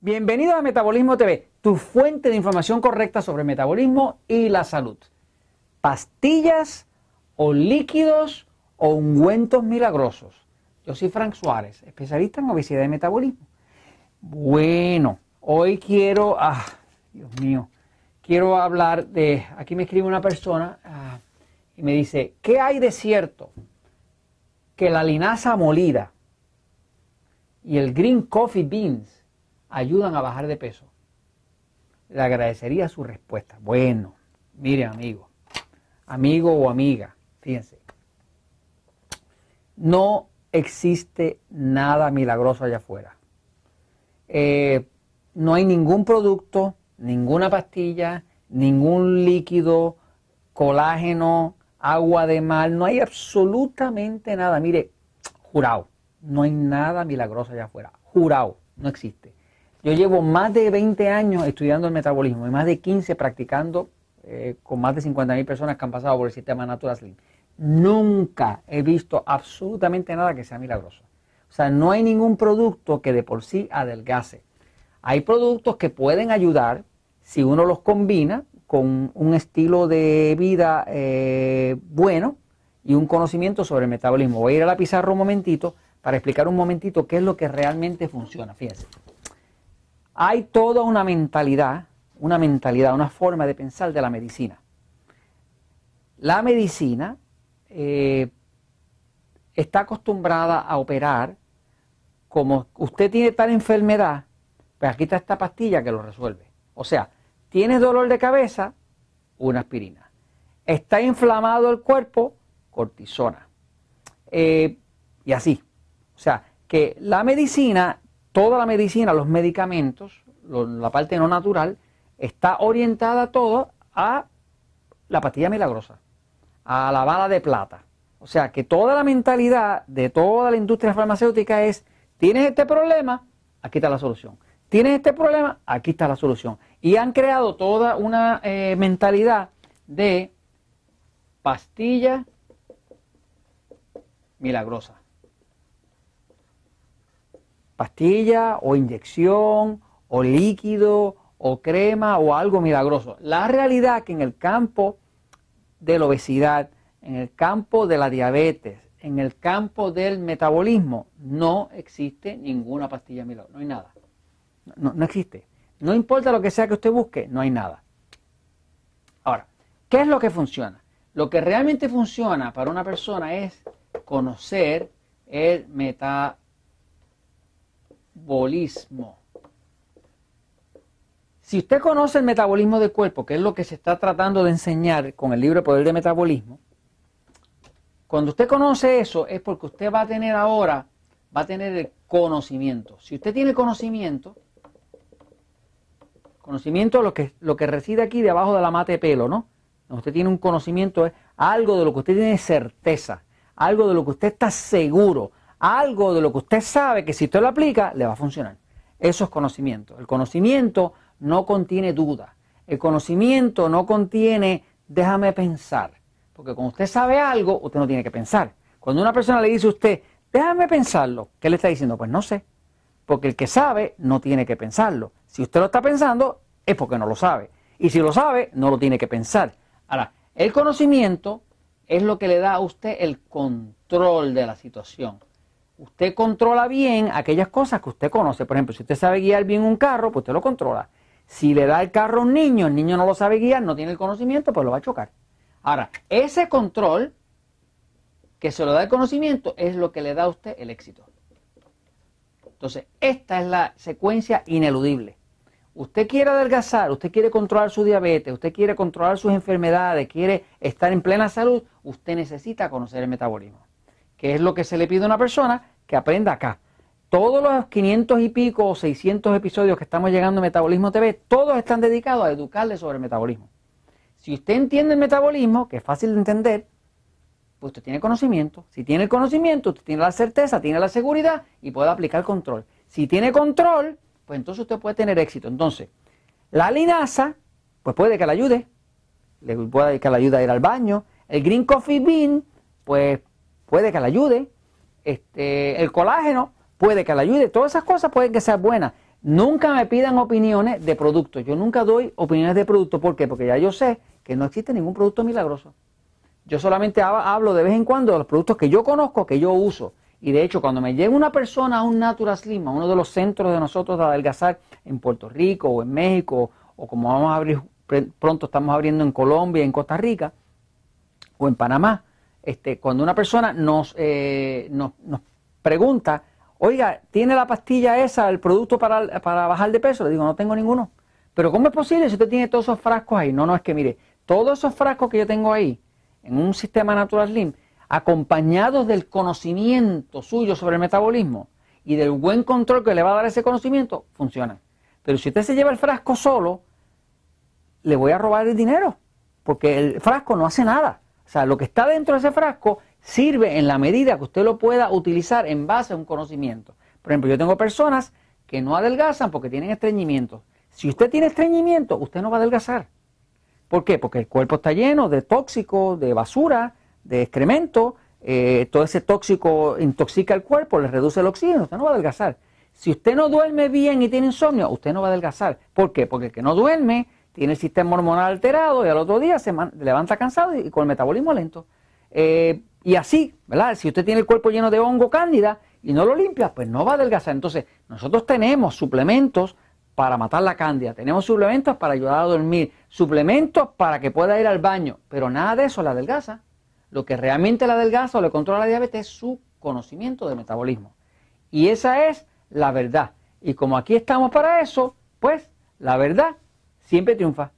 Bienvenido a Metabolismo TV, tu fuente de información correcta sobre metabolismo y la salud. Pastillas o líquidos o ungüentos milagrosos. Yo soy Frank Suárez, especialista en obesidad y metabolismo. Bueno, hoy quiero, ah, Dios mío, quiero hablar de, aquí me escribe una persona ah, y me dice, ¿qué hay de cierto? Que la linaza molida y el green coffee beans ayudan a bajar de peso. Le agradecería su respuesta. Bueno, mire amigo, amigo o amiga, fíjense, no existe nada milagroso allá afuera. Eh, no hay ningún producto, ninguna pastilla, ningún líquido, colágeno, agua de mar, no hay absolutamente nada. Mire, jurado, no hay nada milagroso allá afuera. Jurado, no existe. Yo llevo más de 20 años estudiando el metabolismo y más de 15 practicando eh, con más de 50 mil personas que han pasado por el sistema Natural Slim. Nunca he visto absolutamente nada que sea milagroso. O sea, no hay ningún producto que de por sí adelgase. Hay productos que pueden ayudar si uno los combina con un estilo de vida eh, bueno y un conocimiento sobre el metabolismo. Voy a ir a la pizarra un momentito para explicar un momentito qué es lo que realmente funciona. Fíjense hay toda una mentalidad, una mentalidad, una forma de pensar de la medicina. La medicina eh, está acostumbrada a operar como usted tiene tal enfermedad, pues aquí está esta pastilla que lo resuelve. O sea, tiene dolor de cabeza, una aspirina. Está inflamado el cuerpo, cortisona. Eh, y así. O sea, que la medicina toda la medicina, los medicamentos, la parte no natural, está orientada todo a la pastilla milagrosa, a la bala de plata. O sea que toda la mentalidad de toda la industria farmacéutica es, tienes este problema, aquí está la solución. Tienes este problema, aquí está la solución. Y han creado toda una eh, mentalidad de pastilla milagrosa pastilla o inyección o líquido o crema o algo milagroso. La realidad que en el campo de la obesidad, en el campo de la diabetes, en el campo del metabolismo, no existe ninguna pastilla milagrosa, no hay nada. No, no existe. No importa lo que sea que usted busque, no hay nada. Ahora, ¿qué es lo que funciona? Lo que realmente funciona para una persona es conocer el metabolismo metabolismo. Si usted conoce el metabolismo del cuerpo, que es lo que se está tratando de enseñar con el libro Poder de Metabolismo, cuando usted conoce eso es porque usted va a tener ahora, va a tener el conocimiento. Si usted tiene conocimiento, conocimiento lo que, lo que reside aquí debajo de la mate de pelo, ¿no? Usted tiene un conocimiento, es algo de lo que usted tiene certeza, algo de lo que usted está seguro, algo de lo que usted sabe que si usted lo aplica, le va a funcionar. Eso es conocimiento. El conocimiento no contiene duda. El conocimiento no contiene déjame pensar. Porque cuando usted sabe algo, usted no tiene que pensar. Cuando una persona le dice a usted, déjame pensarlo, ¿qué le está diciendo? Pues no sé. Porque el que sabe no tiene que pensarlo. Si usted lo está pensando, es porque no lo sabe. Y si lo sabe, no lo tiene que pensar. Ahora, el conocimiento es lo que le da a usted el control de la situación usted controla bien aquellas cosas que usted conoce. Por ejemplo, si usted sabe guiar bien un carro, pues usted lo controla. Si le da el carro a un niño, el niño no lo sabe guiar, no tiene el conocimiento, pues lo va a chocar. Ahora, ese control que se lo da el conocimiento es lo que le da a usted el éxito. Entonces, esta es la secuencia ineludible. Usted quiere adelgazar, usted quiere controlar su diabetes, usted quiere controlar sus enfermedades, quiere estar en plena salud, usted necesita conocer el metabolismo que es lo que se le pide a una persona que aprenda acá. Todos los 500 y pico o 600 episodios que estamos llegando a Metabolismo TV, todos están dedicados a educarle sobre el metabolismo. Si usted entiende el metabolismo, que es fácil de entender, pues usted tiene conocimiento. Si tiene el conocimiento, usted tiene la certeza, tiene la seguridad y puede aplicar control. Si tiene control, pues entonces usted puede tener éxito. Entonces, la linaza, pues puede que le ayude. Le puede que le ayude a ir al baño. El Green Coffee Bean, pues puede que le ayude. Este, el colágeno puede que le ayude. Todas esas cosas pueden que sean buenas. Nunca me pidan opiniones de productos. Yo nunca doy opiniones de productos. ¿Por qué? Porque ya yo sé que no existe ningún producto milagroso. Yo solamente hablo de vez en cuando de los productos que yo conozco, que yo uso. Y de hecho, cuando me llega una persona a un Natural Slim, a uno de los centros de nosotros de adelgazar en Puerto Rico o en México, o como vamos a abrir pronto estamos abriendo en Colombia, en Costa Rica o en Panamá, este, cuando una persona nos, eh, nos, pregunta, oiga, ¿tiene la pastilla esa, el producto para, para bajar de peso? Le digo, no tengo ninguno. Pero ¿cómo es posible si usted tiene todos esos frascos ahí? No, no, es que mire, todos esos frascos que yo tengo ahí, en un sistema Natural Slim, acompañados del conocimiento suyo sobre el metabolismo y del buen control que le va a dar ese conocimiento, funcionan. Pero si usted se lleva el frasco solo, le voy a robar el dinero, porque el frasco no hace nada. O sea, lo que está dentro de ese frasco sirve en la medida que usted lo pueda utilizar en base a un conocimiento. Por ejemplo, yo tengo personas que no adelgazan porque tienen estreñimiento. Si usted tiene estreñimiento, usted no va a adelgazar. ¿Por qué? Porque el cuerpo está lleno de tóxicos, de basura, de excremento. Eh, todo ese tóxico intoxica el cuerpo, le reduce el oxígeno, usted no va a adelgazar. Si usted no duerme bien y tiene insomnio, usted no va a adelgazar. ¿Por qué? Porque el que no duerme tiene el sistema hormonal alterado y al otro día se levanta cansado y, con el metabolismo lento. Eh, y así, ¿verdad? Si usted tiene el cuerpo lleno de hongo cándida y no lo limpia, pues no va a adelgazar. Entonces, nosotros tenemos suplementos para matar la cándida, tenemos suplementos para ayudar a dormir, suplementos para que pueda ir al baño, pero nada de eso la adelgaza. Lo que realmente la adelgaza o le controla la diabetes es su conocimiento del metabolismo. Y esa es la verdad. Y como aquí estamos para eso, pues la verdad siempre triunfa.